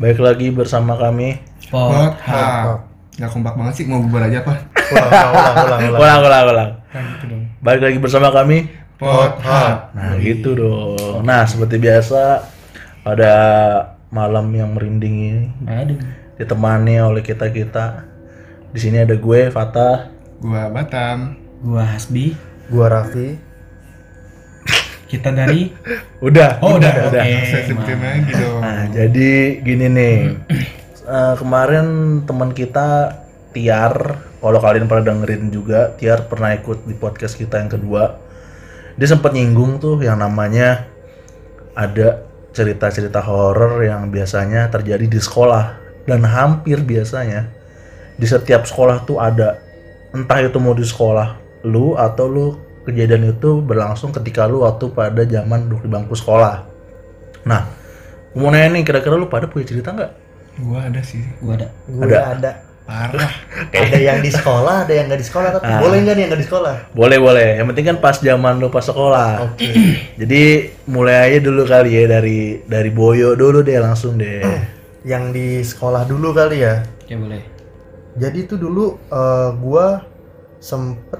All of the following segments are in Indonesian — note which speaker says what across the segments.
Speaker 1: Baik lagi bersama kami.
Speaker 2: Pot ha. Nggak kompak banget sih, mau bubar aja apa?
Speaker 3: ulang ulang ulang ulang ulang
Speaker 1: Ulang.
Speaker 2: Nah, gitu dong.
Speaker 1: Baik lagi bersama kami.
Speaker 2: Pot ha.
Speaker 1: Nah, gitu dong. Nah, seperti biasa pada malam yang merinding ini
Speaker 3: aduh
Speaker 1: ditemani oleh kita-kita. Di sini ada gue, Fatah.
Speaker 2: Gua Batam.
Speaker 3: gua Hasbi
Speaker 4: gua Raffi
Speaker 3: kita dari
Speaker 1: Udah.
Speaker 3: oh udah
Speaker 1: udah.
Speaker 3: oke
Speaker 2: Saya sebutin lagi dong.
Speaker 1: Nah, jadi gini nih. Eh, kemarin teman kita Tiar, kalau kalian pernah dengerin juga, Tiar pernah ikut di podcast kita yang kedua. Dia sempat nyinggung tuh yang namanya ada cerita-cerita horor yang biasanya terjadi di sekolah dan hampir biasanya di setiap sekolah tuh ada entah itu mau di sekolah lu atau lu kejadian itu berlangsung ketika lu waktu pada zaman duduk di bangku sekolah. Nah, mau nanya nih, kira-kira lu pada punya cerita nggak?
Speaker 2: Gua ada sih.
Speaker 3: gua ada
Speaker 4: gua
Speaker 1: Ada.
Speaker 4: ada
Speaker 2: Parah.
Speaker 4: ada yang di sekolah ada yang nggak di sekolah tapi
Speaker 1: Ah.
Speaker 4: boleh nggak nih yang nggak di sekolah
Speaker 1: Boleh boleh. Yang penting kan pas zaman lu pas sekolah.
Speaker 4: oke
Speaker 1: Jadi mulai aja dulu kali ya dari dari Boyo dulu deh langsung deh.
Speaker 4: yang di sekolah dulu kali ya
Speaker 3: oke boleh
Speaker 4: jadi itu dulu eh, gua sempet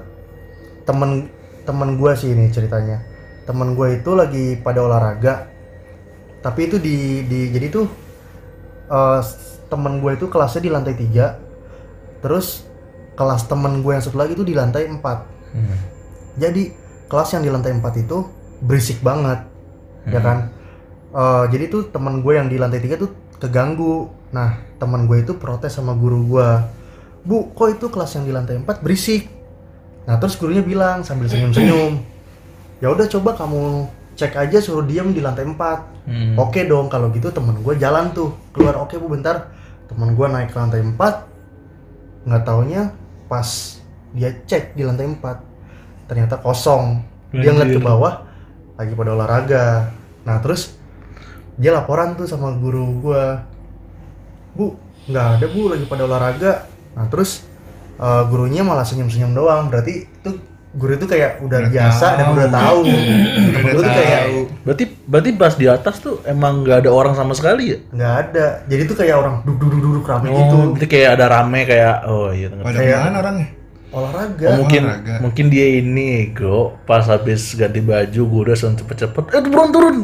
Speaker 4: temen temen gua sih ini ceritanya. Temen gua itu lagi pada olahraga tapi itu di di jadi tuh s- temen gue itu kelasnya di lantai tiga terus kelas temen gue yang satu lagi itu di lantai 4
Speaker 1: Hmm.
Speaker 4: jadi kelas yang di lantai 4 itu berisik banget ya kan? Eh, jadi tuh teman gue yang di lantai tiga tuh keganggu. Nah teman gue itu protes sama guru gue bu kok itu kelas yang di lantai 4 berisik nah terus gurunya bilang sambil senyum-senyum ya udah coba kamu cek aja suruh diam di lantai 4
Speaker 1: Hmm.
Speaker 4: Oke dong kalau gitu temen gue jalan tuh keluar. Oke bu bentar. Temen gue naik ke lantai 4 nggak taunya pas dia cek di lantai 4 ternyata kosong. Dia ngeliat ke bawah lagi pada olahraga. Nah terus dia laporan tuh sama guru gue bu nggak ada bu lagi pada olahraga. Nah terus eh, gurunya malah senyum-senyum doang. Berarti itu guru itu kayak udah
Speaker 2: Udah
Speaker 4: biasa dan
Speaker 2: tahu.
Speaker 4: udah tahu. Temen gue tuh kayak
Speaker 1: Berarti berarti pas di atas tuh emang nggak ada orang sama sekali ya?
Speaker 4: nggak ada. Jadi tuh kayak orang duduk duduk duduk rame
Speaker 1: Oh,
Speaker 4: gitu.
Speaker 1: berarti kayak ada rame kayak oh iya.
Speaker 2: Pada
Speaker 4: Kayak-
Speaker 2: orangnya?
Speaker 4: olahraga.
Speaker 1: Oh, mungkin
Speaker 2: olahraga.
Speaker 1: mungkin dia ini ego pas habis ganti baju gue udah langsung cepet-cepet eh turun turun!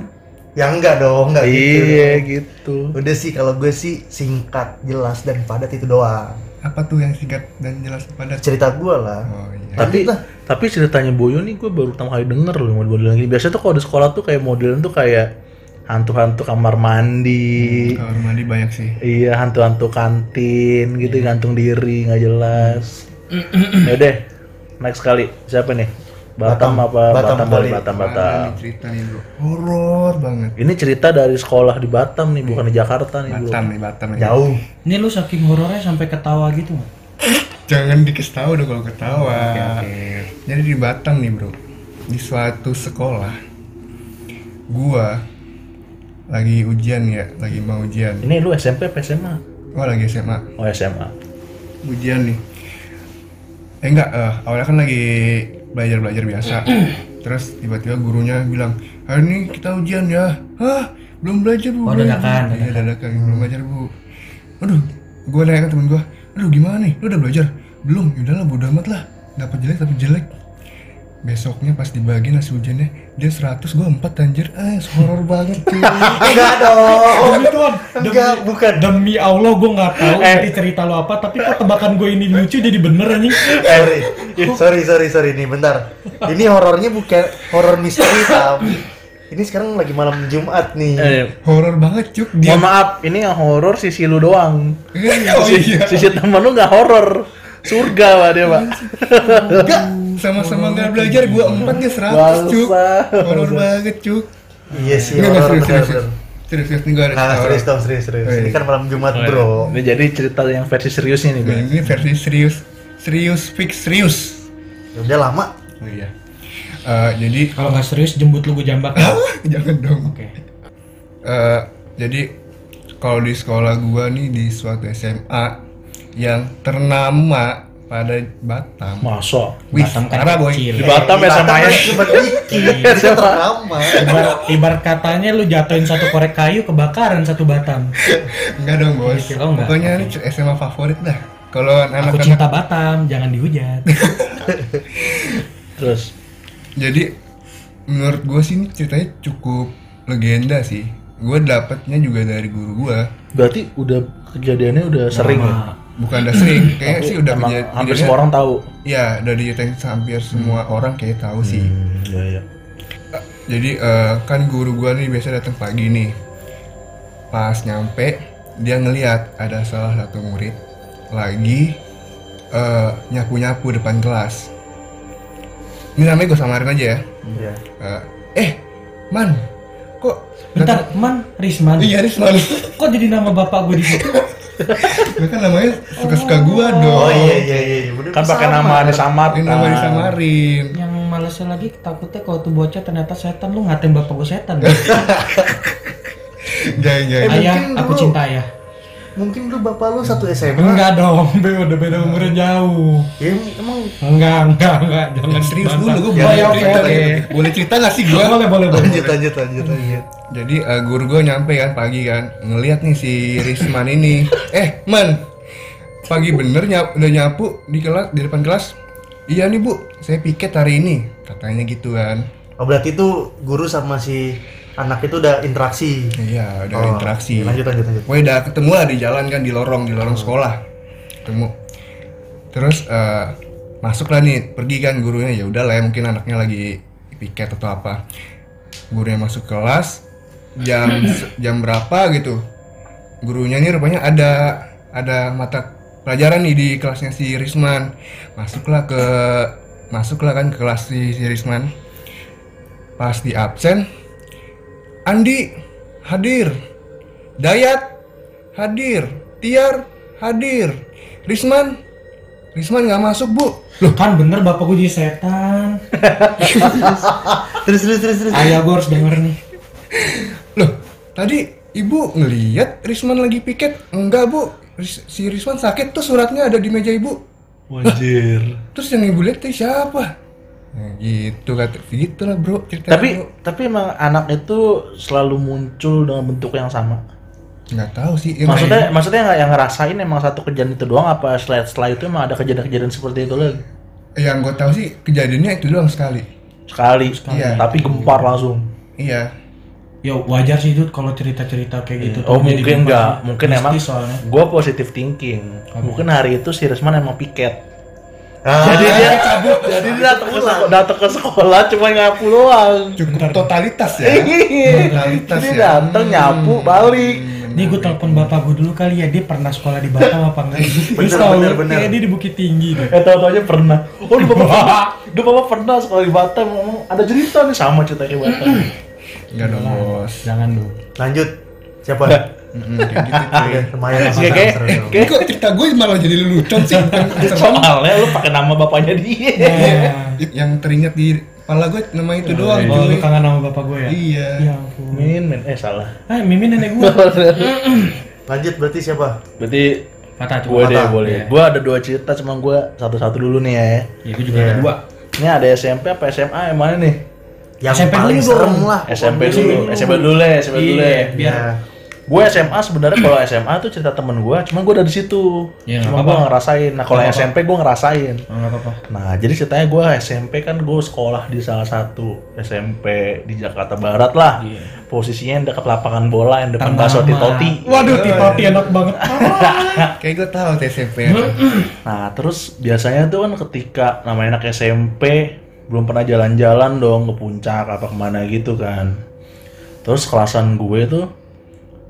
Speaker 4: Ya enggak dong enggak gitu.
Speaker 1: Iya gitu.
Speaker 4: Udah sih kalau gue sih singkat jelas dan padat itu doang
Speaker 2: Apa tuh yang singkat dan jelas padat?
Speaker 4: cerita gue lah
Speaker 2: Oh iya.
Speaker 1: tapi
Speaker 4: lah.
Speaker 1: tapi ceritanya Boyo nih gue baru pertama kali denger loh model-model ini biasanya tuh kalau di sekolah tuh kayak modelnya tuh kayak hantu-hantu kamar mandi
Speaker 2: Kamar mandi banyak sih.
Speaker 1: iya hantu-hantu kantin gitu gantung diri nggak jelas ya deh next kali siapa nih Batam,
Speaker 4: Batam.
Speaker 1: apa
Speaker 4: Batam
Speaker 1: Batam
Speaker 4: kali.
Speaker 1: Batam Batam
Speaker 2: nih cerita nih bro? Horor banget.
Speaker 1: ini cerita dari sekolah di Batam nih bukan di Jakarta nih bro
Speaker 2: Batam nih Batam nih.
Speaker 4: jauh
Speaker 3: ini lu saking horornya sampai ketawa gitu nggak?
Speaker 2: Jangan dikasih tahu dong kalau ketawa.
Speaker 3: oke oke
Speaker 2: Jadi di Batam nih bro, di suatu sekolah, gua lagi ujian ya, lagi mau ujian.
Speaker 1: ini lu SMP apa SMA
Speaker 2: Gua lagi SMA,
Speaker 1: oh SMA
Speaker 2: ujian nih. Eh enggak, eh, awalnya kan lagi belajar belajar biasa. Terus tiba-tiba gurunya bilang, hari ini kita ujian ya. Hah? Belum belajar bu.
Speaker 3: Oh,
Speaker 2: belum."
Speaker 3: dadakan,
Speaker 2: Iya dadakan, belum belajar bu. Aduh, gua nanya ke temen gua, aduh gimana nih? Lu udah belajar? Belum, yaudahlah bodo amat lah. Dapat jelek tapi jelek. Besoknya pas dibagiin hasil ujiannya dia 100 gua 4 anjir. Ah, horor banget cuy.
Speaker 4: enggak dong.
Speaker 3: Demi Tuhan,
Speaker 4: enggak bukan.
Speaker 3: demi Allah gue nggak tahu
Speaker 1: Eh.
Speaker 3: inti cerita lo apa, tapi kok tebakan gue ini lucu jadi bener anjing.
Speaker 4: sorry. Sorry sorry sorry. Nih bentar. Ini horornya bukan horor misteri tapi ini sekarang lagi malam Jumat nih.
Speaker 1: Eh,
Speaker 2: horor banget cuk. Dia.
Speaker 1: mohon maaf ini yang horor sisi lu doang.
Speaker 2: Iya, oh
Speaker 1: sisi,
Speaker 2: iya.
Speaker 1: sisi temen lu nggak horor. Surga pak dia pak.
Speaker 2: Enggak, sama-sama nggak belajar gua 4 dia 100 cuk. Horor banget cuk.
Speaker 4: iya sih horor
Speaker 2: serius, serius, serius, serius, nih gue ada
Speaker 4: nah
Speaker 2: cerita
Speaker 4: serius dong serius serius
Speaker 2: Oh, iya.
Speaker 4: ini kan malam Jumat bro
Speaker 1: ini jadi cerita yang versi seriusnya nih bang
Speaker 2: ini versi serius, serius, fix serius.
Speaker 4: udah lama
Speaker 2: Oh iya. Eh, jadi
Speaker 3: Kalau nggak serius jembut lu gue jambak.
Speaker 2: jangan dong.
Speaker 3: Oke.
Speaker 2: Eh, jadi kalau di sekolah gua nih di suatu SMA yang ternama pada Batam.
Speaker 1: Masa?
Speaker 2: Wih,
Speaker 3: Batam kan
Speaker 2: parah boy.
Speaker 3: kecil.
Speaker 1: Di Batam ya sama ya.
Speaker 4: Cuma trauma.
Speaker 3: Ibarat, ibarat katanya lu jatuhin satu korek kayu kebakaran satu Batam.
Speaker 2: Enggak dong bos.
Speaker 3: Gitu, oh, enggak.
Speaker 2: Pokoknya ini SMA favorit dah. Kalau
Speaker 3: Aku
Speaker 2: anak-anak
Speaker 3: cinta Batam, jangan dihujat.
Speaker 1: Terus
Speaker 2: Jadi menurut gue sih ini ceritanya cukup legenda sih. Gue dapetnya juga dari guru gue.
Speaker 1: berarti udah kejadiannya udah sering ya?
Speaker 2: Bukan udah sering, kayaknya
Speaker 1: Tapi
Speaker 2: sih udah
Speaker 1: emang
Speaker 2: kejadian-
Speaker 1: hampir semua orang tahu.
Speaker 2: Iya, udah diceritain hampir semua orang kayak tahu sih.
Speaker 1: Hmm, iya iya.
Speaker 2: Jadi eh, kan guru gua nih biasa datang pagi nih. Pas nyampe dia ngeliat ada salah satu murid lagi eh, nyapu-nyapu depan kelas. Ini namanya gue samarin aja ya.
Speaker 4: Iya.
Speaker 2: Eh, eh, man, kok
Speaker 3: Bentar, Man, Risman.
Speaker 2: Iya, Risman.
Speaker 3: Kok jadi nama bapak gue di situ?
Speaker 2: Gue kan namanya suka-suka gua dong.
Speaker 4: Oh iya iya iya. bener,
Speaker 1: Kan pakai
Speaker 4: sama.
Speaker 1: nama disamar.
Speaker 2: Ini nama disamarin.
Speaker 3: Yang malesnya lagi takutnya kalau tuh bocah ternyata setan lu ngatain bapak gue setan.
Speaker 2: Jangan, jangan.
Speaker 3: Ayah,
Speaker 4: mungkin
Speaker 3: aku cinta ayah.
Speaker 4: Mungkin lu bapak lu satu SMA.
Speaker 3: Enggak dong, be udah beda umurnya jauh.
Speaker 4: Ya, emang
Speaker 3: Enggak, enggak, enggak, jangan
Speaker 2: Serius dulu, gue boleh
Speaker 4: ya,
Speaker 2: cerita. Boleh cerita gak sih gue?
Speaker 3: Boleh, boleh, boleh.
Speaker 4: lanjut lanjut lanjut lanjut.
Speaker 2: Jadi eh, guru gue nyampe kan pagi kan ngelihat nih si Risman ini. Eh man, pagi bener nyap, udah nyapu di kelas di depan kelas. Iya nih bu, saya piket hari ini katanya gitu kan.
Speaker 4: Oh berarti itu guru sama si anak itu udah interaksi.
Speaker 2: Iya udah
Speaker 4: Oh,
Speaker 2: interaksi.
Speaker 4: Lanjut lanjut lanjut.
Speaker 2: Pokoknya udah ketemu lah di jalan kan di lorong di lorong sekolah ketemu. Terus eh, masuk lah nih pergi kan gurunya ya udah lah ya mungkin anaknya lagi piket atau apa. Gurunya masuk kelas jam jam berapa gitu. Gurunya nih rupanya ada ada mata pelajaran nih di kelasnya si Risman. Masuklah ke masuklah kan ke kelas si, si Risman. Pas di absen Andi hadir. Dayat hadir. Tiar hadir. Risman Risman nggak masuk bu.
Speaker 3: Loh kan bener bapak gue jadi setan.
Speaker 4: Terus terus terus terus.
Speaker 3: Ayah gue harus denger nih.
Speaker 2: Loh tadi ibu ngeliat Risman lagi piket? Enggak bu. Ris- si Risman sakit tuh suratnya ada di meja ibu.
Speaker 1: Wajir.
Speaker 2: Terus yang ibu lihat tuh siapa? Nah, gitu kata gitu lah bro ceritanya
Speaker 1: Tapi
Speaker 2: bro.
Speaker 1: tapi emang anak itu selalu muncul dengan bentuk yang sama.
Speaker 2: nggak tahu sih yang
Speaker 1: Maksudnya maksudnya nggak yang ngerasain emang satu kejadian itu doang apa setelah setelah itu emang ada kejadian-kejadian seperti itu lagi?
Speaker 2: yang gue tahu sih kejadiannya itu doang sekali
Speaker 1: Sekali.
Speaker 2: Iya.
Speaker 1: Tapi gempar langsung.
Speaker 2: iya
Speaker 3: Ya wajar sih itu kalau cerita-cerita kayak gitu
Speaker 1: oh mungkin enggak, mungkin emang
Speaker 3: soalnya.
Speaker 1: gue positive thinking. Mungkin hari itu si Risman emang piket.
Speaker 4: Ah,
Speaker 1: Jadi dia cabut, jadi dia datang ke sekolah, datang ke sekolah cuma nyapu doang.
Speaker 2: cukup totalitas ya
Speaker 1: Iya.
Speaker 2: totalitas
Speaker 1: Dia
Speaker 2: ya
Speaker 1: datang nyapu balik.
Speaker 3: Nih gue telepon bapak gue dulu kali ya dia pernah sekolah di Batam apa enggak? Terus
Speaker 4: Bener,
Speaker 3: tahu
Speaker 4: bener, bener.
Speaker 3: kayak dia di Bukit Tinggi deh.
Speaker 1: Eh tau taunya pernah. Oh, di bapak pernah. Bapak pernah sekolah di Batam. Ngomong ada cerita nih sama cerita kayak Batam.
Speaker 2: Enggak dong bos
Speaker 3: Jangan dong.
Speaker 4: lanjut. Siapa?
Speaker 2: Kayak gitu
Speaker 4: lumayan
Speaker 1: Kayak kayak
Speaker 2: kok cerita gue malah jadi lelucon sih serem
Speaker 1: soalnya lu pakai nama bapaknya dia.
Speaker 3: Nah,
Speaker 2: yang teringat di kepala gue nama itu doang
Speaker 3: oh lu kangen sama bapak gue ya?
Speaker 2: iya
Speaker 3: Ya ampun.
Speaker 1: Min, min, eh salah.
Speaker 3: Ah, Mimin nenek gue.
Speaker 4: Lanjut berarti siapa?
Speaker 1: Berarti
Speaker 3: Mata
Speaker 1: gue deh boleh.
Speaker 3: iya.
Speaker 1: Gue ada dua cerita, cuma gue satu-satu dulu nih ya.
Speaker 3: Ya gue juga
Speaker 4: Iya.
Speaker 3: ada dua.
Speaker 1: Ini ada SMP apa SMA yang mana nih?
Speaker 4: Yang
Speaker 3: SMP
Speaker 4: paling
Speaker 3: dulu
Speaker 4: serem lah.
Speaker 1: SMP dulu. SMP dulu ya, SMP dulu
Speaker 3: Iya,
Speaker 1: ya.
Speaker 3: biar.
Speaker 1: Gue SMA sebenarnya kalau SMA tuh cerita temen gue, cuma gue dari situ.
Speaker 3: Iya,
Speaker 1: cuma gue
Speaker 3: apa-apa.
Speaker 1: ngerasain. Nah kalau. SMP gue ngerasain.
Speaker 3: Oh, nggak apa-apa.
Speaker 1: Nah, jadi ceritanya gue SMP kan gue sekolah di salah satu SMP di Jakarta Barat lah.
Speaker 3: Iya.
Speaker 1: Posisinya yang dekat lapangan bola yang depan bakso Titoti.
Speaker 3: Waduh, Titoti enak banget.
Speaker 2: kayak gue tahu TCP
Speaker 1: Nah, terus biasanya tuh kan ketika namanya anak SMP belum pernah jalan-jalan dong ke puncak apa ke mana gitu kan. Terus kelasan gue tuh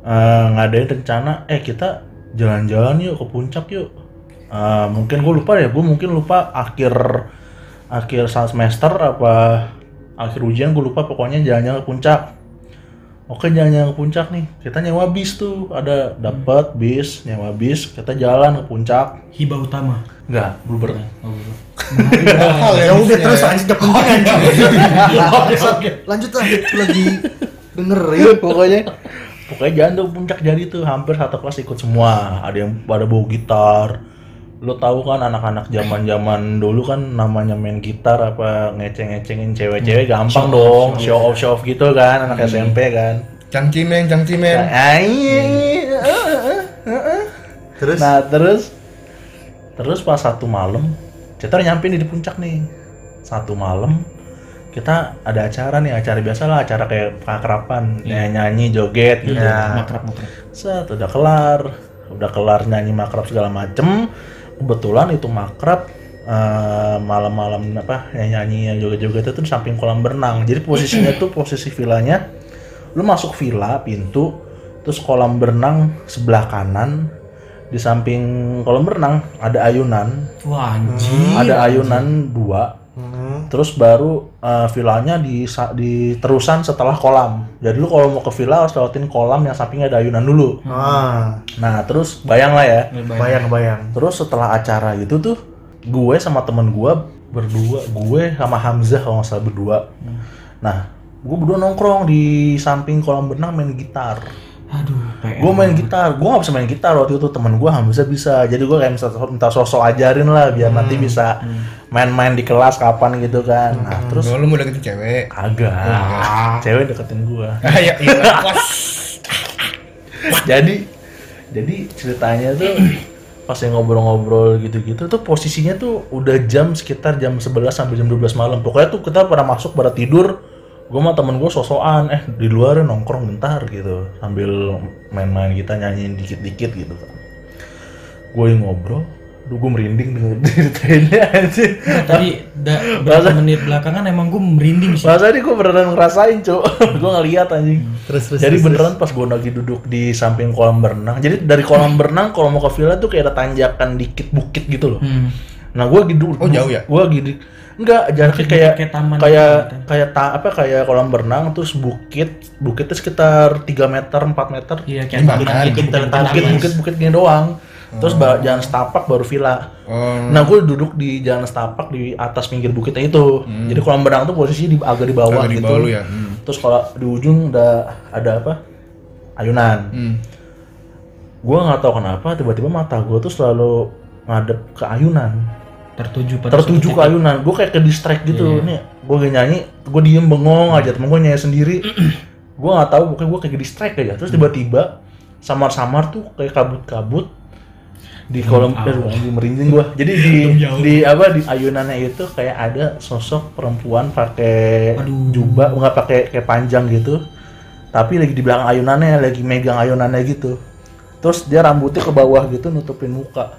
Speaker 1: eh, ngadain rencana, eh kita jalan-jalan yuk ke puncak yuk. Eh, mungkin gue lupa deh, gue mungkin lupa akhir akhir saat semester apa akhir ujian gue lupa pokoknya jalan-jalan ke puncak. Oke jalan-jalan ke puncak nih, kita nyewa bis tuh ada dapat bis nyewa bis kita jalan ke puncak
Speaker 3: Hibah utama.
Speaker 1: Enggak, bluebird.
Speaker 3: Oh, belum.
Speaker 2: hal
Speaker 4: Ya udah terus anjing gak penting anjing.
Speaker 1: Oke.
Speaker 4: Lanjut aku lagi dengerin.
Speaker 1: pokoknya pokoknya jalan tuh puncak jadi tuh hampir satu kelas ikut semua. Ada yang pada bawa gitar, lu tahu kan anak-anak zaman-zaman dulu kan namanya main gitar apa ngeceng-ngecengin cewek-cewek gampang dong show off show off gitu kan anak SMP kan.
Speaker 2: Cangcimen, cangcimen.
Speaker 1: Nah, iya.
Speaker 4: Terus?
Speaker 1: Nah terus? Terus pas satu malam kita nyampe nih di puncak nih. Satu malam kita ada acara nih acara biasa lah acara kayak akrapan nyanyi nyanyi joget gitu
Speaker 4: ya,
Speaker 3: Makrab makrab.
Speaker 1: set udah kelar udah kelar nyanyi makrab segala macem kebetulan itu makrab eh, malam-malam apa nyanyi joget-joget itu di samping kolam berenang jadi posisinya tuh posisi villanya lu masuk villa pintu terus kolam berenang sebelah kanan di samping kolam berenang ada ayunan
Speaker 3: Wah anjing.
Speaker 1: ada ayunan dua
Speaker 4: Hmm.
Speaker 1: Terus baru eh, villanya di sa- di terusan setelah kolam jadi lu kalau mau ke villa harus lewatin kolam yang sampingnya ada ayunan dulu
Speaker 4: ah,
Speaker 1: Nah terus bayang lah ya.
Speaker 4: bayang bayang.
Speaker 1: Terus setelah acara itu tuh gue sama temen gue berdua, gue sama Hamzah kalau nggak salah berdua. Nah gue berdua nongkrong di samping kolam berenang main gitar.
Speaker 3: Aduh.
Speaker 1: Gue main gitar, gue nggak bisa main gitar waktu itu temen gue Hamzah bisa. Jadi gue kayak minta, minta sosok ajarin lah biar nanti bisa main-main di kelas kapan gitu kan. Nah terus
Speaker 2: Oh, lu mau deketin cewek.
Speaker 1: agak cewek deketin gue.
Speaker 2: Ah, ya, iya, kos.
Speaker 1: jadi jadi ceritanya tuh pas yang ngobrol-ngobrol gitu-gitu tuh posisinya tuh udah jam sekitar jam 11 sampai jam 12 malam pokoknya tuh kita pada masuk pada tidur gue sama temen gue sosokan eh di luar nongkrong bentar gitu sambil main-main kita nyanyiin dikit-dikit gitu kan gue ngobrol Duh, gue merinding denger ceritainnya aja
Speaker 3: Tadi da, berapa menit belakangan emang gue merinding sih.
Speaker 1: Masa ini gue beneran ngerasain cuk Gue ngeliat anjing
Speaker 4: Terus terus.
Speaker 1: Jadi
Speaker 4: terus,
Speaker 1: beneran pas gue lagi duduk di samping kolam berenang Jadi dari kolam berenang kalau mau ke villa tuh kayak ada tanjakan dikit bukit gitu loh
Speaker 3: Hmm.
Speaker 1: Nah gue lagi duduk
Speaker 2: Oh, jauh ya?
Speaker 1: Gue lagi Enggak, jaraknya kayak
Speaker 3: kayak taman
Speaker 1: kayak
Speaker 3: gitu.
Speaker 1: kayak ta, apa kayak kolam berenang terus bukit bukitnya sekitar 3 meter 4 meter
Speaker 3: Iya kayak bukit-
Speaker 1: bukit
Speaker 3: bukit-
Speaker 1: bukit bukit bukit gini doang terus ba- jalan setapak baru villa
Speaker 2: Oh,
Speaker 1: Nah, gue duduk di jalan setapak di atas pinggir bukitnya itu. Jadi kolam berenang tuh posisinya di, agak di bawah
Speaker 2: Hmm. agak di
Speaker 1: gitu.
Speaker 2: bawah lu ya. Hmm.
Speaker 1: Terus kalau di ujung udah ada apa? Ayunan.
Speaker 2: Hmm.
Speaker 1: Gue nggak tahu kenapa tiba-tiba mata gue tuh selalu ngadep ke ayunan.
Speaker 3: Tertuju pada
Speaker 1: Tertuju ke ayunan. Gue kayak ke distract gitu. Nih, gue lagi nyanyi, gue diem bengong aja. Temen gue nyanyi sendiri. gue nggak tahu, pokoknya gue kayak ke distract aja. Terus tiba-tiba samar-samar tuh kayak kabut-kabut di kolom aduh anjing merinding gua. Jadi di di apa di ayunannya itu kayak ada sosok perempuan pakai jubah nggak pakai kayak panjang gitu. Tapi lagi di belakang ayunannya lagi megang ayunannya gitu. Terus dia rambutnya ke bawah gitu nutupin muka.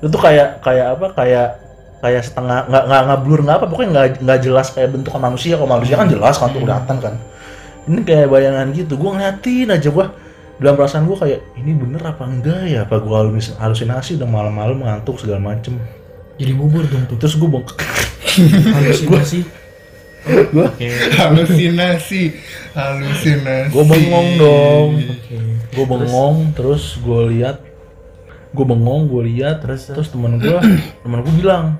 Speaker 1: Itu kayak kayak apa kayak kayak setengah nggak nggak nggak blur nggak apa pokoknya nggak nggak jelas kayak bentuk manusia kalau manusia kan jelas kan tuh kelihatan kan ini kayak bayangan gitu gue ngeliatin aja gue dalam perasaan gue kayak ini bener apa enggak ya apa gue halusinasi, halusinasi udah malam-malam ngantuk segala macem
Speaker 3: Jadi bubur dong tuh.
Speaker 1: terus gue bengkak
Speaker 3: Halusinasi.
Speaker 1: gue
Speaker 3: Oke.
Speaker 2: halusinasi, halusinasi.
Speaker 1: gue bengong dong
Speaker 3: Oke.
Speaker 1: gue bengong terus gue lihat gue bengong gue lihat terus terus temen gue temen gue bilang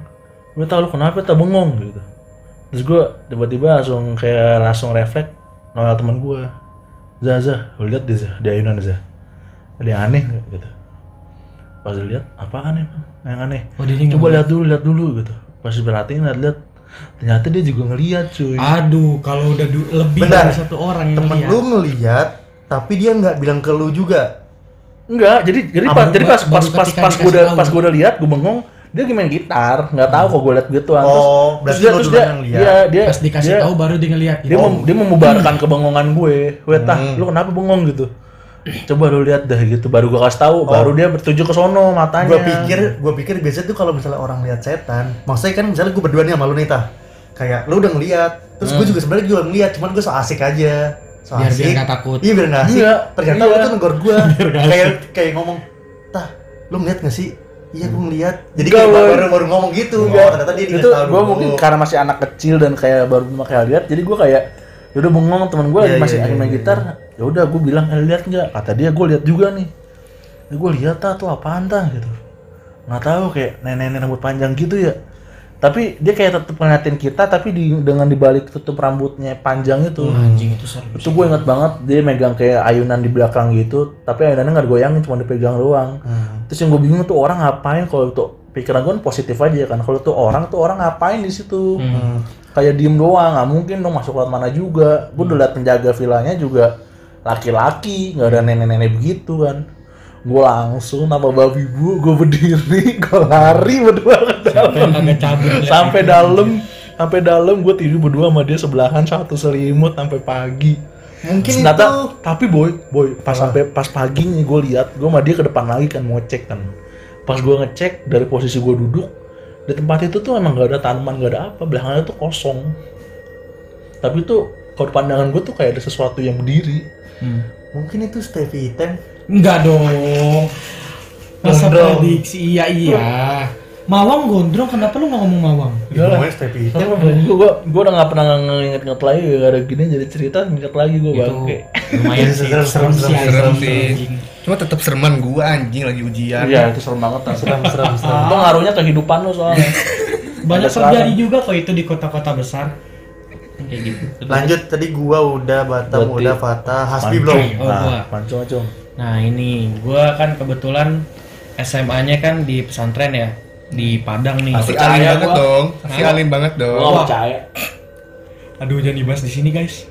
Speaker 1: gue tau lu kenapa? Tak bengong gitu. Terus gue tiba-tiba langsung kayak langsung refleks nolak temen gue Zah lu lihat deh Zah di ayunan Zah. Ada yang aneh nggak? Gitu. Pas lihat apaan emang? Yang aneh.
Speaker 3: Oh, dia
Speaker 1: coba lihat dulu lihat dulu gitu. Pas diperhatiin lihat lihat. Ternyata dia juga ngeliat cuy.
Speaker 3: Aduh, kalau udah lebih
Speaker 4: Bentar.
Speaker 3: dari satu orang yang
Speaker 4: Temen
Speaker 3: lihat.
Speaker 4: lu ngeliat, tapi dia nggak bilang ke lu juga.
Speaker 1: Enggak, jadi jadi pas jadi pas pas pas pas gue udah pas gue udah lihat gue bengong dia lagi main gitar nggak tahu kok gue lihat gitu terus
Speaker 4: Oh,
Speaker 1: terus dia terus dia
Speaker 4: yang lihat.
Speaker 1: dia dia
Speaker 3: Pas dikasih
Speaker 1: dia,
Speaker 3: tahu baru dia ngeliat.
Speaker 1: dia, mem- dia membubarkan kebengongan gue weh tah
Speaker 4: Hmm.
Speaker 1: lu kenapa bengong gitu coba lu lihat dah gitu baru gue kasih tahu baru dia bertuju ke sono matanya
Speaker 4: Gue pikir, gue pikir biasanya tuh kalau misalnya orang lihat setan, maksudnya kan misalnya gue berdua nih sama lu nih tah, kayak lu udah ngeliat, terus gue juga sebenarnya juga ngeliat, cuman gue so asik aja, so
Speaker 3: Biar- biar
Speaker 4: asik.
Speaker 3: nggak takut.
Speaker 4: Iya biar nggak asik.
Speaker 1: Iya,
Speaker 4: Ternyata
Speaker 1: iya.
Speaker 4: lu tuh negor gue, kayak kayak ngomong, tah, lu ngeliat gak sih? Iya gue ngeliat. Jadi kayak baru baru ngomong gitu.
Speaker 1: Enggak,
Speaker 4: Oh, ternyata dia
Speaker 1: itu gue mungkin karena masih anak kecil dan kayak baru pertama kali lihat jadi gue kayak yaudah bengong temen gue
Speaker 4: Iya,
Speaker 1: masih
Speaker 4: iya,
Speaker 1: lagi
Speaker 4: iya,
Speaker 1: main
Speaker 4: iya.
Speaker 1: gitar. ya udah gue bilang eh lihat nggak? Kata dia gue lihat juga nih. Ya gue lihat ah tuh apaan tah? Gitu. Nggak tahu kayak nenek-nenek rambut panjang gitu ya tapi dia kayak tetep ngeliatin kita tapi di, dengan dibalik tutup rambutnya panjang itu.
Speaker 3: Anjing itu seru.
Speaker 1: itu gue inget banget dia megang kayak ayunan di belakang gitu tapi ayunannya nggak digoyangin cuma dipegang doang.
Speaker 4: Hmm.
Speaker 1: terus yang gue bingung tuh orang ngapain? Kalau tuh pikiran gue positif aja kan. Kalau tuh orang tuh orang ngapain di situ?
Speaker 3: Hmm.
Speaker 1: kayak diem doang nggak mungkin dong masuk lewat mana juga. Gue udah liat penjaga villanya juga laki-laki nggak ada nenek-nenek begitu kan gue langsung nama babi bu gue berdiri gue lari berdua ke dalam
Speaker 3: Sampai ya.
Speaker 1: sampai dalam sampai dalam gue tidur berdua sama dia sebelahan satu selimut sampai pagi
Speaker 4: Mungkin
Speaker 1: Ternyata,
Speaker 4: itu
Speaker 1: tapi boy boy pas sampai pas pagi nih gue lihat gue sama dia ke depan lagi kan mau cek kan pas gue ngecek dari posisi gue duduk di tempat itu tuh emang gak ada tanaman gak ada apa belakangnya tuh kosong tapi tuh kalau pandangan gue tuh kayak ada sesuatu yang berdiri
Speaker 3: Hmm.
Speaker 4: mungkin itu Stevie Item.
Speaker 3: Enggak dong. Masa
Speaker 4: Gondrong.
Speaker 3: prediksi iya iya. Mawang gondrong, kenapa lu nggak ngomong mawang?
Speaker 1: Iya lah.
Speaker 4: Ngomongnya Stevie Item.
Speaker 1: gue gue udah gak pernah nginget-nginget lagi gara gini jadi cerita inget lagi gue
Speaker 3: Itu
Speaker 1: bangke
Speaker 3: lumayan sih,
Speaker 4: Serem,
Speaker 3: serem sih,
Speaker 4: serem,
Speaker 2: sih. Cuma tetap sereman gua anjing lagi ujian.
Speaker 1: iya itu serem banget
Speaker 4: Serem, serem, serem.
Speaker 1: itu ngaruhnya kehidupan lo soalnya
Speaker 3: Banyak terjadi juga kok itu di kota-kota besar. Kayak gitu.
Speaker 4: Lanjut tadi gua udah Batam
Speaker 1: Berarti-
Speaker 4: udah Fatah Hasbi belum.
Speaker 3: Oh, gua.
Speaker 1: nah, pancung
Speaker 3: Nah ini, gua kan kebetulan SMA-nya kan di pesantren ya, di Padang nih.
Speaker 2: Pasti alim banget
Speaker 1: gua.
Speaker 2: dong. Pasti alim banget dong.
Speaker 1: gue gak percaya
Speaker 3: Aduh jangan dibahas di sini guys.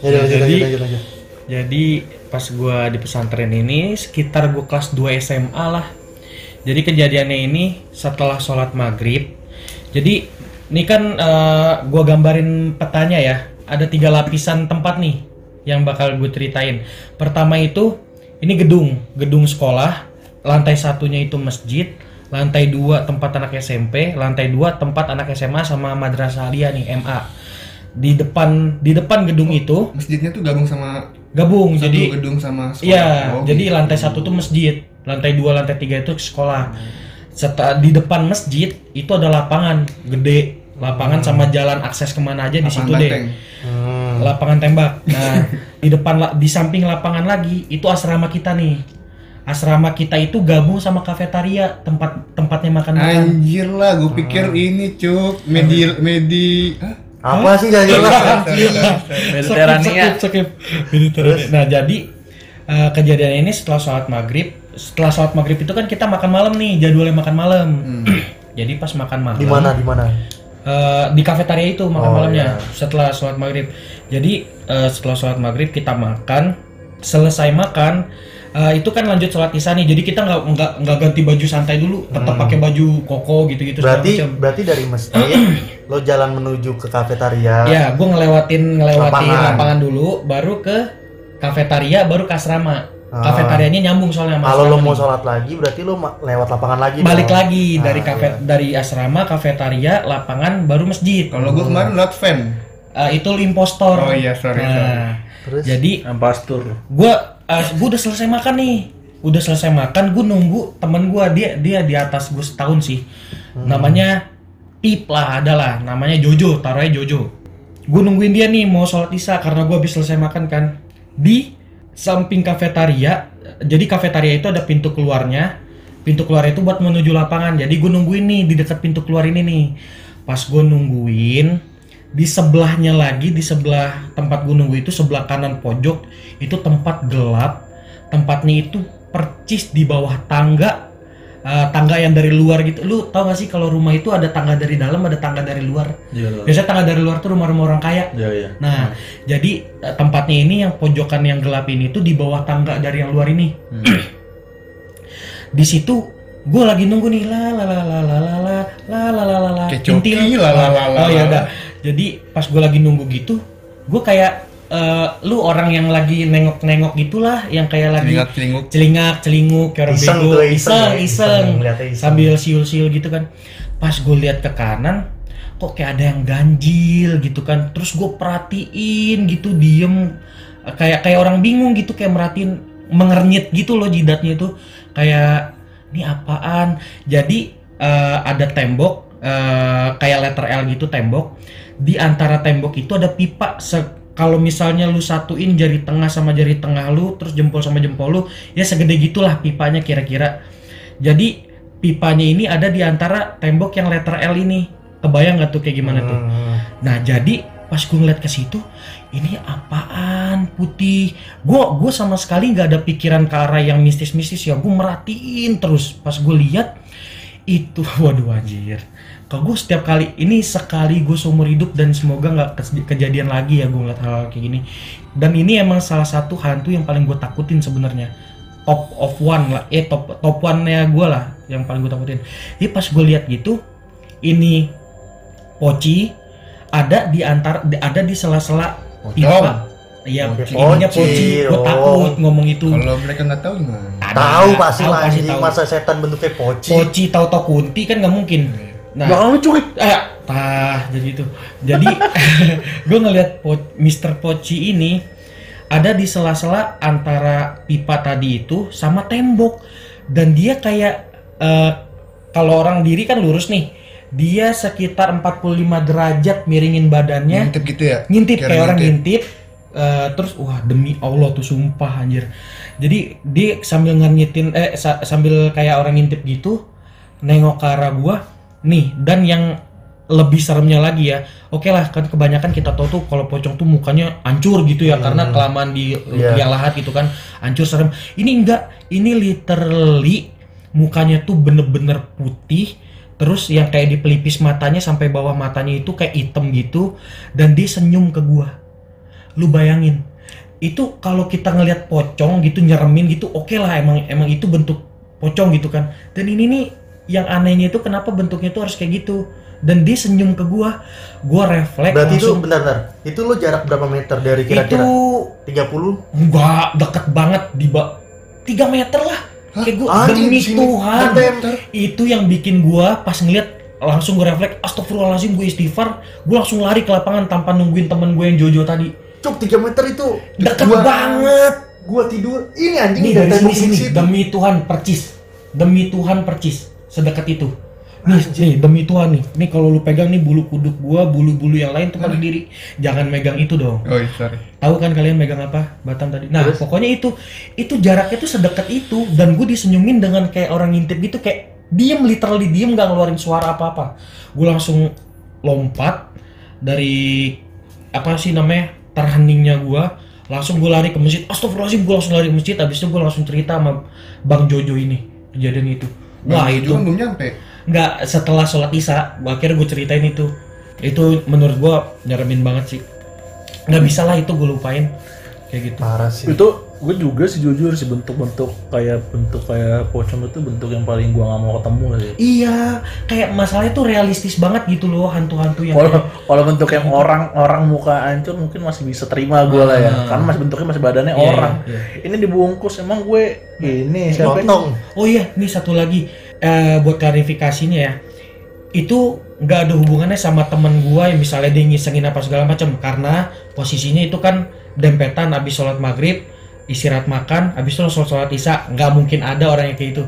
Speaker 4: Ya, lanjut,
Speaker 3: Jadi-
Speaker 4: lanjut, lanjut, lanjut.
Speaker 3: Jadi pas gua di pesantren ini sekitar gua kelas 2 SMA lah. Jadi kejadiannya ini setelah sholat maghrib. Jadi ini kan eh, gua gambarin petanya ya. Ada tiga lapisan tempat nih yang bakal gue ceritain. Pertama itu ini gedung, gedung sekolah. Lantai satunya itu masjid. Lantai dua tempat anak SMP. Lantai dua tempat anak SMA sama madrasah alia nih MA. Di depan di depan gedung itu
Speaker 2: Masjidnya tuh gabung sama
Speaker 3: gabung
Speaker 2: satu
Speaker 3: jadi
Speaker 2: gedung sama sekolah.
Speaker 3: Iya,
Speaker 2: Oh,
Speaker 3: jadi
Speaker 2: gitu.
Speaker 3: lantai satu tuh masjid, lantai dua, lantai tiga itu sekolah. Setelah di depan masjid itu ada lapangan gede, lapangan sama jalan akses ke mana aja di situ
Speaker 2: Lapangan
Speaker 3: deh.
Speaker 4: Hmm.
Speaker 3: Lapangan tembak. Nah, di depan la- di samping lapangan lagi itu asrama kita nih. Asrama kita itu gabung sama kafetaria, tempat tempatnya makan makan.
Speaker 2: Anjir lah, gue pikir ini cuk medi medi. Hah?
Speaker 4: Apa sih gak jelas?
Speaker 1: Mediterania
Speaker 3: Skip, skip, skip. Nah jadi eh, kejadian ini setelah sholat maghrib, setelah sholat maghrib itu kan kita makan malam nih, jadwalnya makan malam. jadi pas makan malam.
Speaker 4: Di mana di mana?
Speaker 3: Eh, di kafetaria itu makan
Speaker 4: Oh,
Speaker 3: malamnya
Speaker 4: iya.
Speaker 3: setelah sholat maghrib. Jadi eh, setelah sholat maghrib kita makan, selesai makan eh, itu kan lanjut sholat isya nih. Jadi kita nggak nggak nggak ganti baju santai dulu, tetap pakai baju koko gitu-gitu
Speaker 4: Berarti
Speaker 3: macam.
Speaker 4: berarti dari masjid lo jalan menuju ke kafetaria.
Speaker 3: Ya, gue ngelewatin ngelewatin
Speaker 4: Lapangan.
Speaker 3: lapangan. dulu, baru ke kafetaria, baru ke asrama.
Speaker 4: Ah.
Speaker 3: Kafetarianya nyambung soalnya sama
Speaker 4: Kalau lo mau sholat lagi berarti lo lewat lapangan lagi.
Speaker 3: balik
Speaker 4: dong.
Speaker 3: lagi dari
Speaker 4: Ah,
Speaker 3: kafe
Speaker 4: iya.
Speaker 3: dari asrama, kafetaria, lapangan, baru masjid.
Speaker 2: Kalau gue kemarin lewat fan.
Speaker 3: Eh, itu impostor.
Speaker 2: Oh iya, sorry,
Speaker 3: Nah,
Speaker 4: Terus?
Speaker 3: jadi
Speaker 1: Pastur
Speaker 3: gue gue udah selesai makan nih udah selesai makan gue nunggu temen gue dia dia di atas gue setahun sih namanya Pip lah adalah namanya Jojo taruhnya Jojo gue nungguin dia nih mau sholat isya karena gue habis selesai makan kan di samping kafetaria jadi kafetaria itu ada pintu keluarnya. Pintu keluar itu buat menuju lapangan. Jadi gue nungguin nih di dekat pintu keluar ini nih. Pas gue nungguin di sebelahnya lagi di sebelah tempat gue nunggu itu sebelah kanan pojok itu tempat gelap. Tempatnya itu percis di bawah tangga eh, tangga yang dari luar gitu lu tau gak sih kalau rumah itu ada tangga dari dalam ada tangga dari luar
Speaker 1: iya loh.
Speaker 3: biasanya tangga dari luar tuh rumah-rumah orang kaya
Speaker 1: iya iya
Speaker 3: nah jadi eh, tempatnya ini yang pojokan yang gelap ini tuh di bawah tangga dari yang luar ini di situ gue lagi nunggu nih la la la la la la la la la la la la
Speaker 2: Kayak Coki,
Speaker 3: Intil.
Speaker 2: la, la, la, la,
Speaker 3: oh ya
Speaker 2: la.
Speaker 3: udah jadi pas gue lagi nunggu gitu gue kayak eh, lu orang yang lagi nengok-nengok gitulah yang kayak lagi
Speaker 2: Celingak celinguk.
Speaker 3: celingak celinguk kayak orang
Speaker 4: Iseng
Speaker 3: bego.
Speaker 4: iseng.
Speaker 3: Iseng iseng,
Speaker 4: iseng,
Speaker 3: sambil siul-siul gitu kan. Pas gue lihat ke kanan kok kayak ada yang ganjil gitu kan. Terus gue perhatiin gitu diem. Kayak kayak orang bingung gitu kayak merhatiin mengernyit gitu loh jidatnya itu kayak ini apaan? Jadi eh, ada tembok eh, kayak letter L gitu tembok. Di antara tembok itu ada pipa se- kalau misalnya lu satuin jari tengah sama jari tengah lu terus jempol sama jempol lu ya segede gitulah pipanya kira-kira jadi pipanya ini ada di antara tembok yang letter L ini kebayang nggak tuh kayak gimana tuh
Speaker 4: Hmm.
Speaker 3: Nah jadi pas gue ngeliat ke situ, ini apaan putih? Gue gue sama sekali nggak ada pikiran ke arah yang mistis-mistis ya. Gue merhatiin terus. Pas gue lihat itu waduh anjir kalau gue setiap kali ini sekali gue seumur hidup dan semoga nggak kejadian lagi ya gue ngeliat hal, kayak gini dan ini emang salah satu hantu yang paling gue takutin sebenarnya top of one lah eh top top one nya gue lah yang paling gue takutin jadi pas gue lihat gitu ini poci ada di antar ada di sela-sela pipa Iya, ininya poci. Gue
Speaker 4: oh.
Speaker 3: takut ngomong itu.
Speaker 2: Kalau mereka nggak tahu gimana?
Speaker 4: Tahu pasti lah
Speaker 3: pasti
Speaker 4: anjing
Speaker 3: tahu.
Speaker 4: masa setan bentuknya poci.
Speaker 3: Poci tahu-tahu kunti kan nggak mungkin. Nah,
Speaker 1: Belakang lu cuy.
Speaker 3: eh, tah jadi itu. Jadi gue ngelihat po- Mr. Poci ini ada di sela-sela antara pipa tadi itu sama tembok dan dia kayak eh, kalau orang diri kan lurus nih. Dia sekitar 45 derajat miringin badannya
Speaker 2: Ngintip gitu ya?
Speaker 3: ngintip
Speaker 2: Kayak
Speaker 3: orang
Speaker 2: ngintip.
Speaker 3: ngintip eh, terus wah demi Allah tuh sumpah anjir jadi dia sambil nganyitin eh sa- sambil kayak orang ngintip gitu nengok ke arah gua nih dan yang lebih seremnya lagi ya oke lah kan kebanyakan kita tahu tuh kalau pocong tuh mukanya hancur gitu ya karena kelamaan di
Speaker 4: Iya.
Speaker 3: liang lahat gitu kan hancur serem. Ini enggak ini literally mukanya tuh bener-bener putih terus yang kayak di pelipis matanya sampai bawah matanya itu kayak hitam gitu dan dia senyum ke gua. Lu bayangin itu kalau kita ngelihat pocong gitu nyeremin gitu oke lah emang emang itu bentuk pocong gitu kan. Dan ini nih yang anehnya itu kenapa bentuknya tuh harus kayak gitu dan dia senyum ke gua gua refleks
Speaker 4: Berarti itu
Speaker 3: langsung
Speaker 4: bentar, bentar. Itu lu jarak berapa meter dari
Speaker 3: itu
Speaker 4: kira-kira? 30?
Speaker 3: enggak deket banget di bak 3 meter lah
Speaker 2: Hah?
Speaker 3: kayak gua
Speaker 4: Anjing,
Speaker 3: demi
Speaker 4: sini.
Speaker 3: Tuhan
Speaker 4: Bentar.
Speaker 3: itu yang bikin gua pas ngeliat langsung gue refleks astagfirullahaladzim gue istighfar gue langsung lari ke lapangan tanpa nungguin temen gue yang Jojo tadi
Speaker 4: Cuk 3 meter itu.
Speaker 3: deket
Speaker 4: Gua-
Speaker 3: banget
Speaker 4: Gua tidur. Ini anjing
Speaker 3: nih
Speaker 4: dari
Speaker 3: dari sini sini demi Tuhan percis demi Tuhan percis sedekat itu. Nih nih demi Tuhan nih. Nih kalau lu pegang nih bulu kuduk gua bulu-bulu yang lain tuh pada diri. Jangan megang itu dong.
Speaker 2: Oh iya, sorry.
Speaker 3: tahu kan kalian megang apa? Batam tadi. Nah
Speaker 4: Terus?
Speaker 3: pokoknya itu itu jaraknya tuh sedekat itu dan gue disenyumin dengan kayak orang ngintip gitu kayak diem literally diem nggak ngeluarin suara apa apa gue langsung lompat dari apa sih namanya terheningnya gue langsung gue lari ke masjid. Astagfirullahaladzim gue langsung lari ke masjid. Habis itu gue langsung cerita sama bang Jojo ini kejadian itu wah itu
Speaker 2: kan belum nyampe.
Speaker 3: nggak setelah sholat isya gua akhirnya gue ceritain itu. Itu menurut gue nyeremin banget sih. Nggak bisa lah itu gue lupain kayak gitu
Speaker 4: Parah sih.
Speaker 1: Itu gue juga sih jujur sih bentuk-bentuk kayak bentuk kayak pocong itu bentuk yang paling gua nggak mau ketemu sih.
Speaker 3: iya kayak masalahnya tuh realistis banget gitu loh hantu-hantu yang
Speaker 1: Kalau kalau bentuk yang orang orang muka hancur mungkin masih bisa terima gue lah ya,
Speaker 3: Ah.
Speaker 1: karena masih bentuknya masih badannya
Speaker 3: Iya,
Speaker 1: orang.
Speaker 3: iya,
Speaker 1: Ini dibungkus emang gue ini siapa?
Speaker 4: Lontong.
Speaker 3: Oh iya, nih satu lagi eh, buat klarifikasinya ya. Itu nggak ada hubungannya sama temen gua yang misalnya dia ngisengin apa segala macam karena posisinya itu kan dempetan abis sholat maghrib istirahat makan abis itu sholat sholat isya nggak mungkin ada orang yang kayak itu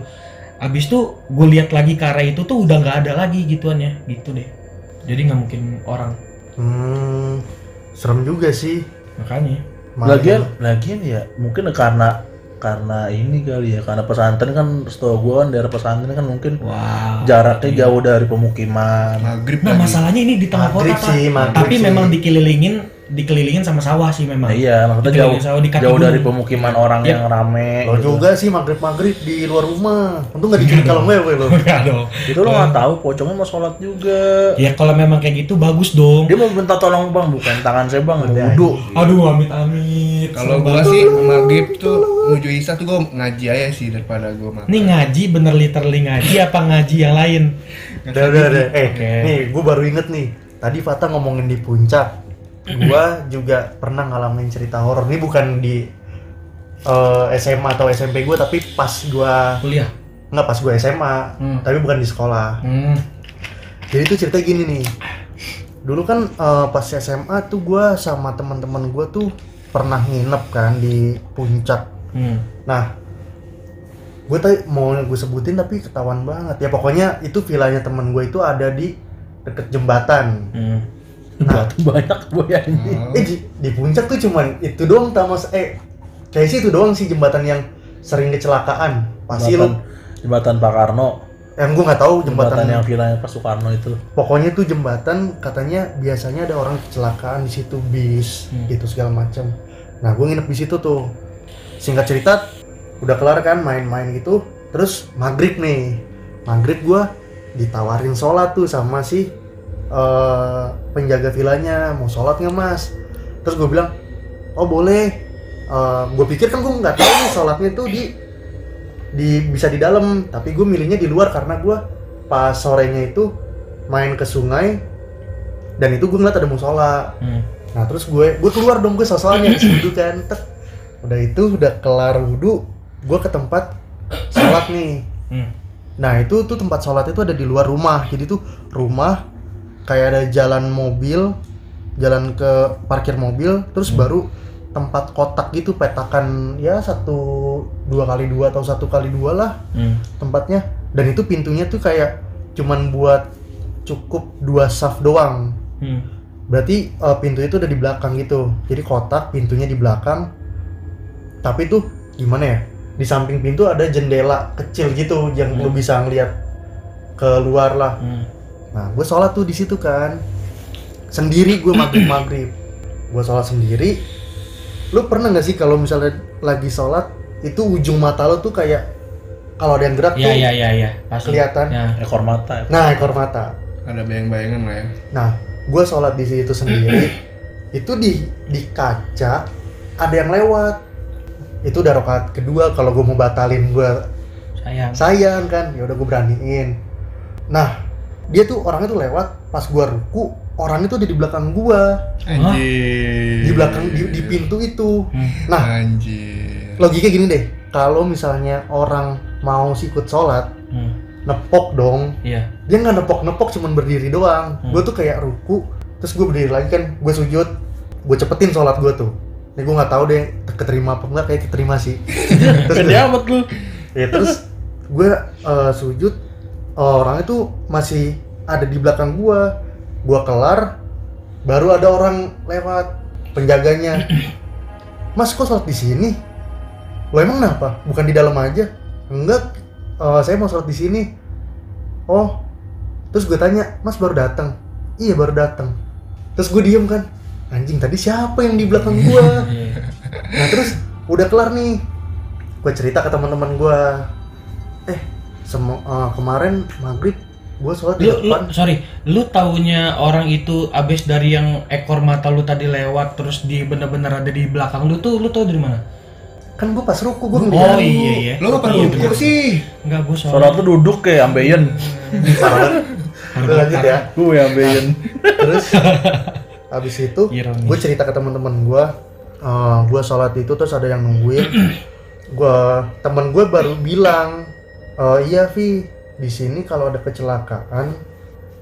Speaker 3: abis itu gue lihat lagi ke arah itu tuh udah nggak ada lagi gituannya gitu deh jadi nggak mungkin orang
Speaker 4: Hmm, serem juga sih.
Speaker 3: makanya.
Speaker 1: Lagian lagian ya mungkin karena karena ini kali ya karena pesantren kan setahu gue kan daerah pesantren kan mungkin
Speaker 3: wow
Speaker 1: jaraknya jauh dari pemukiman.
Speaker 2: Maghrib
Speaker 3: nah
Speaker 2: lagi.
Speaker 3: masalahnya ini di tengah
Speaker 4: Maghrib
Speaker 3: kota
Speaker 4: sih,
Speaker 3: tapi
Speaker 4: sih.
Speaker 3: memang dikelilingin dikelilingin sama sawah sih memang
Speaker 1: iya, maksudnya jauh
Speaker 3: sawah, di
Speaker 1: jauh dari pemukiman orang
Speaker 3: Yep.
Speaker 1: yang rame.
Speaker 4: Lo
Speaker 1: gitu.
Speaker 4: juga sih maghrib-maghrib di luar rumah. Untung nggak diculik kalau ngewe lo.
Speaker 1: Itu lo nggak tahu pocongnya mau sholat juga.
Speaker 3: Ya kalau memang kayak gitu bagus dong.
Speaker 1: Dia mau minta tolong bang, bukan tangan saya bang,
Speaker 4: Ada
Speaker 1: wudhu.
Speaker 3: Aduh amit amit.
Speaker 2: Kalau gua sih maghrib tuh menuju isya tuh gua ngaji aja sih daripada gua makan.
Speaker 3: Nih ngaji bener literally ngaji apa ngaji yang lain?
Speaker 4: Udah, udah, udah. Eh, nih, gue baru inget nih. Tadi Fata ngomongin di puncak. Gua juga pernah ngalamin cerita horor. Ini bukan di eh, SMA atau SMP gue, tapi pas gua
Speaker 3: Kuliah.
Speaker 4: nggak pas gue SMA,
Speaker 3: Hmm.
Speaker 4: tapi bukan di sekolah.
Speaker 3: Hmm.
Speaker 4: Jadi itu cerita gini nih. Dulu kan eh, pas SMA tuh gua sama teman-teman gua tuh pernah nginep kan di puncak.
Speaker 3: Hmm.
Speaker 4: Nah, gue tadi mau gue sebutin tapi ketahuan banget ya pokoknya itu villanya temen gue itu ada di deket jembatan.
Speaker 3: Hmm.
Speaker 4: Nah,
Speaker 1: Batu banyak gue ya ini.
Speaker 4: Eh di, di puncak tuh cuman itu doang tamas eh kayak sih itu doang sih jembatan yang sering kecelakaan. Pasti lu
Speaker 1: jembatan Pak Karno,
Speaker 4: yang gue nggak tahu
Speaker 1: jembatan,
Speaker 4: jembatan,
Speaker 1: yang vilanya Pak Soekarno itu.
Speaker 4: pokoknya tuh jembatan katanya biasanya ada orang kecelakaan di situ bis
Speaker 3: Hmm.
Speaker 4: gitu segala macam. Nah gue nginep di situ tuh. Singkat cerita udah kelar kan main-main gitu. Terus maghrib nih maghrib gue ditawarin sholat tuh sama si eh, penjaga vilanya mau sholat nggak mas terus gue bilang oh boleh gue pikir kan gue nggak tahu nih sholatnya tuh di di bisa di dalam tapi gue milihnya di luar karena gue pas sorenya itu main ke sungai dan itu gue ngeliat ada musola
Speaker 3: Hmm.
Speaker 4: nah terus gue gue keluar dong gue sosokannya wudhu kan Tek. udah itu udah kelar wudhu gue ke tempat sholat nih
Speaker 3: Hmm.
Speaker 4: Nah itu tuh tempat sholat itu ada di luar rumah. Jadi tuh rumah kayak ada jalan mobil, jalan ke parkir mobil, terus baru tempat kotak gitu petakan ya satu dua kali dua atau satu kali dua lah
Speaker 3: Hmm.
Speaker 4: tempatnya. Dan itu pintunya tuh kayak cuman buat cukup dua saf doang.
Speaker 3: Hmm.
Speaker 4: Berarti eh, pintu itu udah di belakang gitu. Jadi kotak pintunya di belakang. Tapi tuh gimana ya? Di samping pintu ada jendela kecil gitu yang lu bisa ngeliat keluar lah.
Speaker 3: Hmm.
Speaker 4: Nah, gue sholat tuh di situ kan. Sendiri gue maghrib maghrib. Gue sholat sendiri. Lu pernah nggak sih kalau misalnya lagi sholat itu ujung mata lu tuh kayak kalau ada yang gerak
Speaker 3: Iya
Speaker 4: tuh
Speaker 3: iya iya iya pasti.
Speaker 4: kelihatan.
Speaker 3: Ya.
Speaker 1: ekor mata
Speaker 4: Nah, ekor mata.
Speaker 2: Ada bayang-bayangan lah ya.
Speaker 4: Nah, gue sholat di situ sendiri. itu di di kaca ada yang lewat. Itu udah rokaat kedua. Kalau gue mau batalin gue
Speaker 3: Sayang.
Speaker 4: sayang kan. Ya udah gue beraniin. Nah, dia tuh orangnya tuh lewat pas gue ruku. Orangnya tuh ada di belakang gue,
Speaker 2: Anjir.
Speaker 4: di belakang di, di pintu itu.
Speaker 3: Hmm.
Speaker 4: Nah,
Speaker 2: Anjir.
Speaker 4: logika gini deh. Kalau misalnya orang mau sikut sholat,
Speaker 3: Hmm.
Speaker 4: nepok dong.
Speaker 3: Iya.
Speaker 4: dia nggak nepok-nepok cuman berdiri doang
Speaker 3: Hmm.
Speaker 4: gue tuh kayak ruku terus gue berdiri lagi kan gue sujud gue cepetin sholat gue tuh ini gue nggak tahu deh keterima apa enggak kayak keterima sih terus
Speaker 1: gede amat lu
Speaker 4: ya terus gue eh, sujud orangnya tuh masih ada di belakang gue gue kelar baru ada orang lewat penjaganya. Mas kok sholat di sini? Lo emang kenapa? Bukan di dalam aja? Enggak. Eh, saya mau sholat di sini. Oh terus gue tanya mas baru datang? Iya baru datang. Terus gue diem kan anjing tadi siapa yang di belakang gue
Speaker 3: Iya.
Speaker 4: Nah terus udah kelar nih, gue cerita ke teman-teman gue, eh semo- eh, kemarin maghrib gue sholat di
Speaker 3: Lu, lu
Speaker 4: depan,
Speaker 3: sorry, lu taunya orang itu abis dari yang ekor mata lu tadi lewat terus di bener-bener ada di belakang lu tuh, lu tau dari mana?
Speaker 4: kan gue pas ruku gue
Speaker 3: Oh
Speaker 4: ngeliat,
Speaker 3: iya iya.
Speaker 2: Lo apa
Speaker 3: Iya,
Speaker 2: ruku sih?
Speaker 3: Enggak, gua
Speaker 1: sholat
Speaker 3: soalnya.
Speaker 1: tuh duduk kayak ambeien
Speaker 4: lanjut ya.
Speaker 1: gue ambeien
Speaker 4: Terus habis itu gue cerita ke teman-teman gue, gue sholat itu terus ada yang nungguin, gue temen gue baru bilang, "Eh, iya Vi di sini kalau ada kecelakaan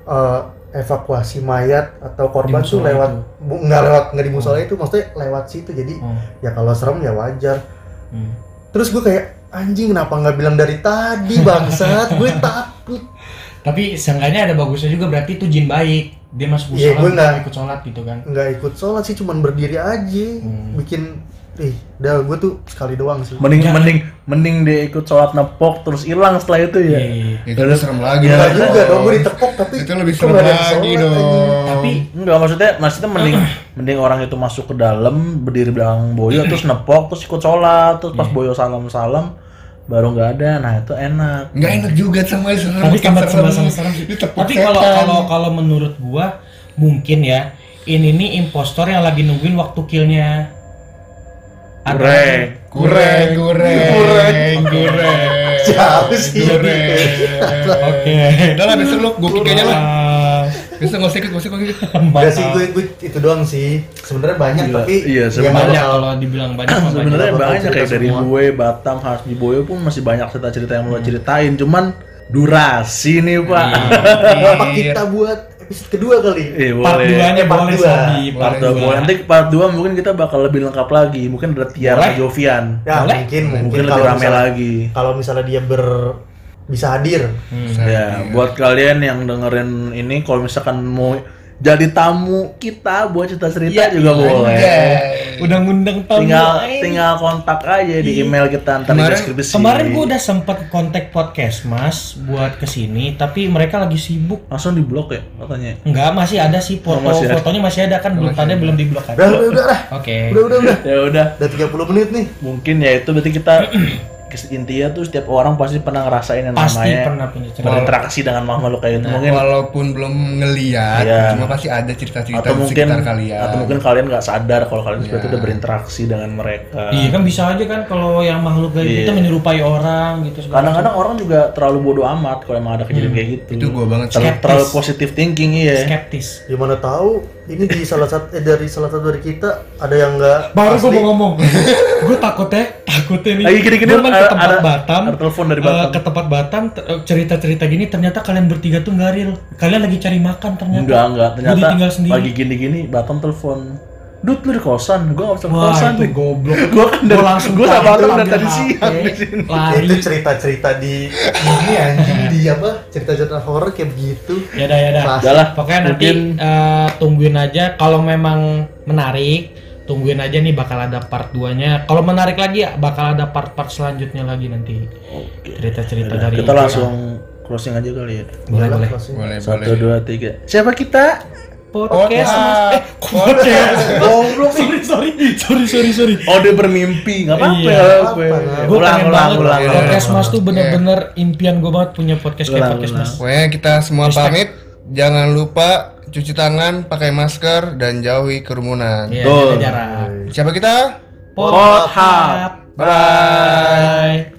Speaker 4: eh, evakuasi mayat atau korban tuh lewat
Speaker 3: itu.
Speaker 4: bu- nggak lewat nggak di musola itu maksudnya lewat situ jadi
Speaker 3: Oh.
Speaker 4: ya kalau serem ya wajar
Speaker 3: Hmm.
Speaker 4: terus gue kayak anjing kenapa nggak bilang dari tadi bangsat gue takut
Speaker 3: Tapi seenggaknya ada bagusnya juga berarti itu jin baik. Dia masuk
Speaker 4: Iya,
Speaker 3: musola
Speaker 4: gua
Speaker 3: dia
Speaker 4: nggak-
Speaker 3: ikut sholat gitu kan.
Speaker 4: nggak ikut sholat sih cuman berdiri aja
Speaker 3: Hmm.
Speaker 4: bikin ih udah gue tuh sekali doang sih
Speaker 1: mending
Speaker 3: Jangan.
Speaker 1: mending mending dia ikut sholat nepok terus hilang setelah itu ya
Speaker 3: Iya, iya.
Speaker 2: Itu lebih serem lagi.
Speaker 1: Iya.
Speaker 4: Nggak
Speaker 2: dong.
Speaker 4: juga dong gue ditepok tapi
Speaker 2: Itu lebih serem lagi dong.
Speaker 4: anjing.
Speaker 3: Tapi
Speaker 1: enggak maksudnya maksudnya mending mending orang itu masuk ke dalam berdiri belakang boyo terus nepok terus ikut sholat terus pas boyo salam salam baru nggak ada nah itu enak
Speaker 2: Nggak enak juga sama serem.
Speaker 3: tapi tambah
Speaker 2: serem.
Speaker 3: sama serem Tapi kalau kalau kalau menurut gua mungkin ya ini nih impostor yang lagi nungguin waktu killnya.
Speaker 1: Kureng.
Speaker 2: Kureng, kureng,
Speaker 4: Kureng.
Speaker 2: kureng.
Speaker 4: Siapa sih?
Speaker 2: Kureng.
Speaker 3: Oke.
Speaker 2: Udah lah besok lu gue aja lah.
Speaker 3: Ah,
Speaker 2: Besok nggak usah ikut, nggak usah ikut.
Speaker 4: Enggak sih gue, gue itu doang sih sebenarnya banyak
Speaker 1: Gila.
Speaker 4: tapi
Speaker 1: Iya,
Speaker 4: ya
Speaker 1: sebenarnya
Speaker 3: banyak kalau dibilang banyak mah
Speaker 1: sebenarnya banyak kayak dari gue Batam Hasbi Boyo pun masih banyak cerita-cerita yang mau ceritain cuman durasi nih pak
Speaker 4: apa kita buat episode kedua kali
Speaker 1: eh
Speaker 3: Part
Speaker 1: boleh
Speaker 3: 2-nya
Speaker 4: Part
Speaker 3: boleh
Speaker 4: dua.
Speaker 3: Sabi,
Speaker 1: part
Speaker 3: part
Speaker 1: dua
Speaker 3: 2.
Speaker 1: boleh nanti part 2 mungkin kita bakal lebih lengkap lagi mungkin ada Tiara
Speaker 3: Boleh.
Speaker 1: Jovian
Speaker 4: ya
Speaker 3: Boleh?
Speaker 4: mungkin mungkin,
Speaker 1: mungkin lebih
Speaker 4: kalau
Speaker 1: rame
Speaker 4: misalnya,
Speaker 1: lagi
Speaker 4: kalau misalnya dia ber bisa hadir
Speaker 3: Hmm.
Speaker 1: ya buat kalian yang dengerin ini kalau misalkan mau jadi tamu kita buat cerita cerita
Speaker 3: Iya,
Speaker 1: juga boleh
Speaker 3: Udah ngundang tamu.
Speaker 1: tinggal tinggal kontak aja di email kita ntar di
Speaker 2: Kemarin-
Speaker 1: deskripsi
Speaker 3: Kemarin gua udah sempet kontak podcast mas buat ke sini, tapi mereka lagi sibuk.
Speaker 1: langsung di blok ya katanya
Speaker 3: Enggak, masih ada sih foto,
Speaker 1: Oh, masih ada.
Speaker 3: fotonya masih ada kan belum tanda belum diblok kan.
Speaker 4: udah udah udah
Speaker 3: Oke.
Speaker 4: udah udah udah
Speaker 1: ya udah
Speaker 4: udah 30 menit nih
Speaker 1: mungkin ya itu berarti kita intinya tuh setiap orang pasti pernah ngerasain yang
Speaker 3: Pasti
Speaker 1: namanya
Speaker 3: pernah punya cerita.
Speaker 1: berinteraksi dengan makhluk kayak itu mungkin
Speaker 2: Walaupun belum ngeliat,
Speaker 1: Iya.
Speaker 2: cuma pasti ada cerita-cerita
Speaker 1: atau
Speaker 2: di
Speaker 1: mungkin
Speaker 2: sekitar kalian.
Speaker 1: atau mungkin kalian nggak sadar kalau kalian seperti
Speaker 2: Iya.
Speaker 1: itu udah berinteraksi dengan mereka
Speaker 3: Iya kan bisa aja kan kalau yang makhluk gaib
Speaker 1: Iya.
Speaker 3: itu menyerupai orang gitu segala
Speaker 1: kadang-kadang orang juga terlalu bodoh amat kalau emang ada kejadian kayak gitu
Speaker 2: itu gua banget sih.
Speaker 1: terlalu, terlalu positive thinking iya
Speaker 3: skeptis.
Speaker 4: Gimana tahu ini di salah satu eh, dari salah satu dari kita ada yang enggak
Speaker 3: Baru gue mau ngomong, gue takutnya, takutnya nih.
Speaker 1: Lagi gini-gini
Speaker 3: Gua main ke tempat
Speaker 1: ada-
Speaker 3: Batam,
Speaker 1: ada telepon dari Batam.
Speaker 3: ke tempat Batam eh, cerita-cerita gini ternyata kalian bertiga tuh nggak real. Kalian lagi cari makan ternyata.
Speaker 1: enggak enggak ternyata
Speaker 3: ditinggal sendiri.
Speaker 1: pagi gini-gini Batam telepon Dut lu di kosan, gue gak bisa
Speaker 3: Wah
Speaker 1: kosan
Speaker 3: itu
Speaker 1: nih
Speaker 3: goblok.
Speaker 1: Gue kan dari,
Speaker 3: Gua langsung
Speaker 1: gue sama lu dari tadi siang di sini
Speaker 3: Lari.
Speaker 4: itu cerita-cerita di ini anjing di apa cerita-cerita horor kayak begitu
Speaker 3: Ya dah ya.
Speaker 1: Udah lah,
Speaker 3: Pokoknya nanti
Speaker 1: mungkin
Speaker 3: eh, tungguin aja kalau memang menarik, tungguin aja nih bakal ada part 2-nya. Kalau menarik lagi ya bakal ada part-part selanjutnya lagi nanti. Cerita-cerita dari
Speaker 1: kita langsung closing aja kali ya
Speaker 3: boleh boleh.
Speaker 2: Boleh,
Speaker 1: Satu,
Speaker 2: boleh.
Speaker 1: dua, tiga Siapa kita?
Speaker 3: Podcast
Speaker 2: Podcast.
Speaker 3: Mas. Eh, podcast. Goblok. sorry, sorry. Sorry, sorry, sorry.
Speaker 1: Oh dia bermimpi, nggak apa-apa
Speaker 3: Iya.
Speaker 1: ya
Speaker 4: Apa,
Speaker 1: gue. Ulang,
Speaker 3: pengen
Speaker 1: ulang,
Speaker 3: banget
Speaker 1: ulang, ulang.
Speaker 3: podcast Mas tuh bener-bener impian gue banget punya podcast kayak podcast
Speaker 1: ulang.
Speaker 3: Mas.
Speaker 2: Pokoknya kita semua pamit. Jangan lupa cuci tangan, pakai masker, dan jauhi kerumunan.
Speaker 3: Iya,
Speaker 1: Betul.
Speaker 3: jaga jarak.
Speaker 2: Siapa kita?
Speaker 3: Pot
Speaker 1: Hub.
Speaker 3: Bye.